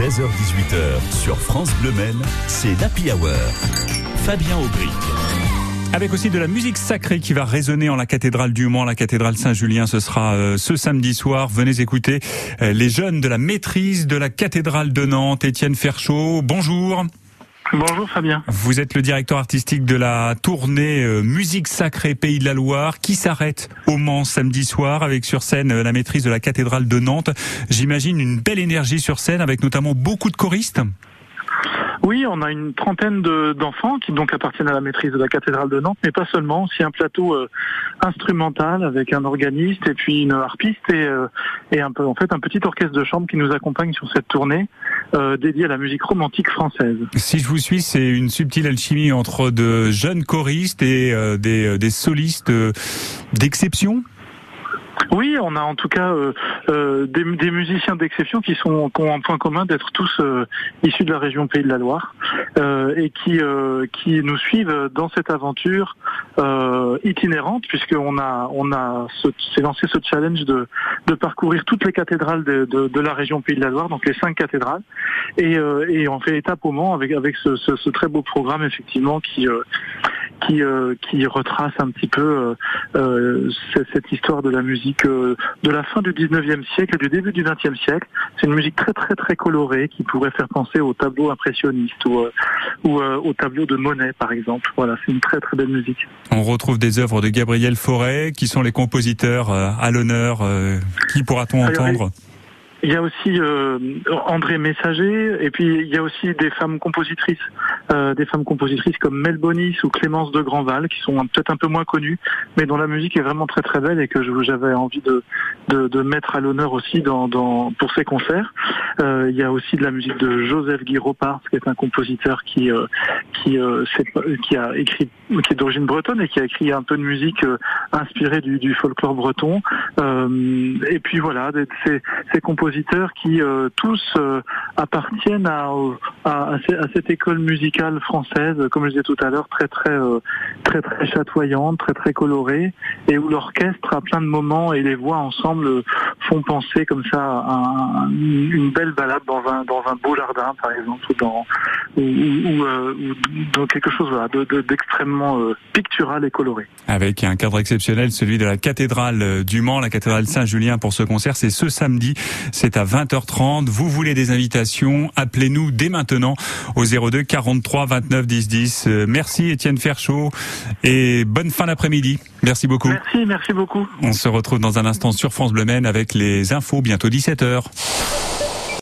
16h-18h sur France Bleu Maine, c'est l'Happy Hour. Fabien Aubric. Avec aussi de la musique sacrée qui va résonner en la cathédrale du Mans, la cathédrale Saint-Julien. Ce sera euh, ce samedi soir. Venez écouter euh, les jeunes de la maîtrise de la cathédrale de Nantes. Étienne Ferchaud, bonjour. Bonjour Fabien. Vous êtes le directeur artistique de la tournée euh, Musique sacrée Pays de la Loire qui s'arrête au Mans samedi soir avec sur scène la maîtrise de la cathédrale de Nantes. J'imagine une belle énergie sur scène avec notamment beaucoup de choristes. Oui, on a une trentaine d'enfants qui donc appartiennent à la maîtrise de la cathédrale de Nantes, mais pas seulement, aussi un plateau euh, instrumental avec un organiste et puis une harpiste et, euh, et un peu en fait un petit orchestre de chambre qui nous accompagne sur cette tournée euh, dédiée à la musique romantique française. Si je vous suis, c'est une subtile alchimie entre de jeunes choristes et des, des solistes d'exception? Oui, on a en tout cas euh, euh, des, des, musiciens d'exception qui sont qui ont un point commun d'être tous euh, issus de la région Pays de la Loire et qui qui nous suivent dans cette aventure itinérante puisqu'on a on a s'est lancé ce challenge de de parcourir toutes les cathédrales de, de, la région Pays de la Loire, donc les cinq cathédrales, et, et on fait étape au Mans avec avec ce, très beau programme effectivement qui qui, euh, qui retrace un petit peu euh, euh cette histoire de la musique euh, de la fin du 19e siècle et du début du 20e siècle. C'est une musique très très très colorée qui pourrait faire penser au tableau impressionniste ou, ou au tableau de Monet par exemple. Voilà, c'est une très très belle musique. On retrouve des œuvres de Gabriel Fauré qui sont les compositeurs à l'honneur. qui pourra-t-on entendre? Il y a aussi euh, André Messager, et puis il y a aussi des femmes compositrices, euh, des femmes compositrices comme Mel Bonis ou Clémence de Grandval, qui sont peut-être un peu moins connues, mais dont la musique est vraiment très très belle et que j'avais envie de, de, de, mettre à l'honneur aussi dans, dans, pour ces concerts. Euh, il y a aussi de la musique de Joseph Guy Ropart, qui est un compositeur qui euh, qui, euh, qui a écrit, qui est d'origine bretonne et qui a écrit un peu de musique inspirée du, du folklore breton. et puis voilà, ces, ces qui euh, tous euh, appartiennent à, à, cette école musicale française, comme je disais tout à l'heure, très très euh, très très chatoyante, très très colorée, et où l'orchestre a plein de moments et les voix ensemble font penser comme ça à une belle balade dans un dans un beau jardin, par exemple, ou dans ou, dans quelque chose d'extrêmement pictural et coloré. Avec un cadre exceptionnel, celui de la cathédrale du Mans, la cathédrale Saint-Julien pour ce concert, c'est ce samedi. C'est à 20h30. Vous voulez des invitations? Appelez-nous dès maintenant au 02 43 29 10 10. Merci Étienne Ferchaud et bonne fin d'après-midi. Merci beaucoup. Merci, merci beaucoup. On se retrouve dans un instant sur France Bleu avec les infos bientôt 17h.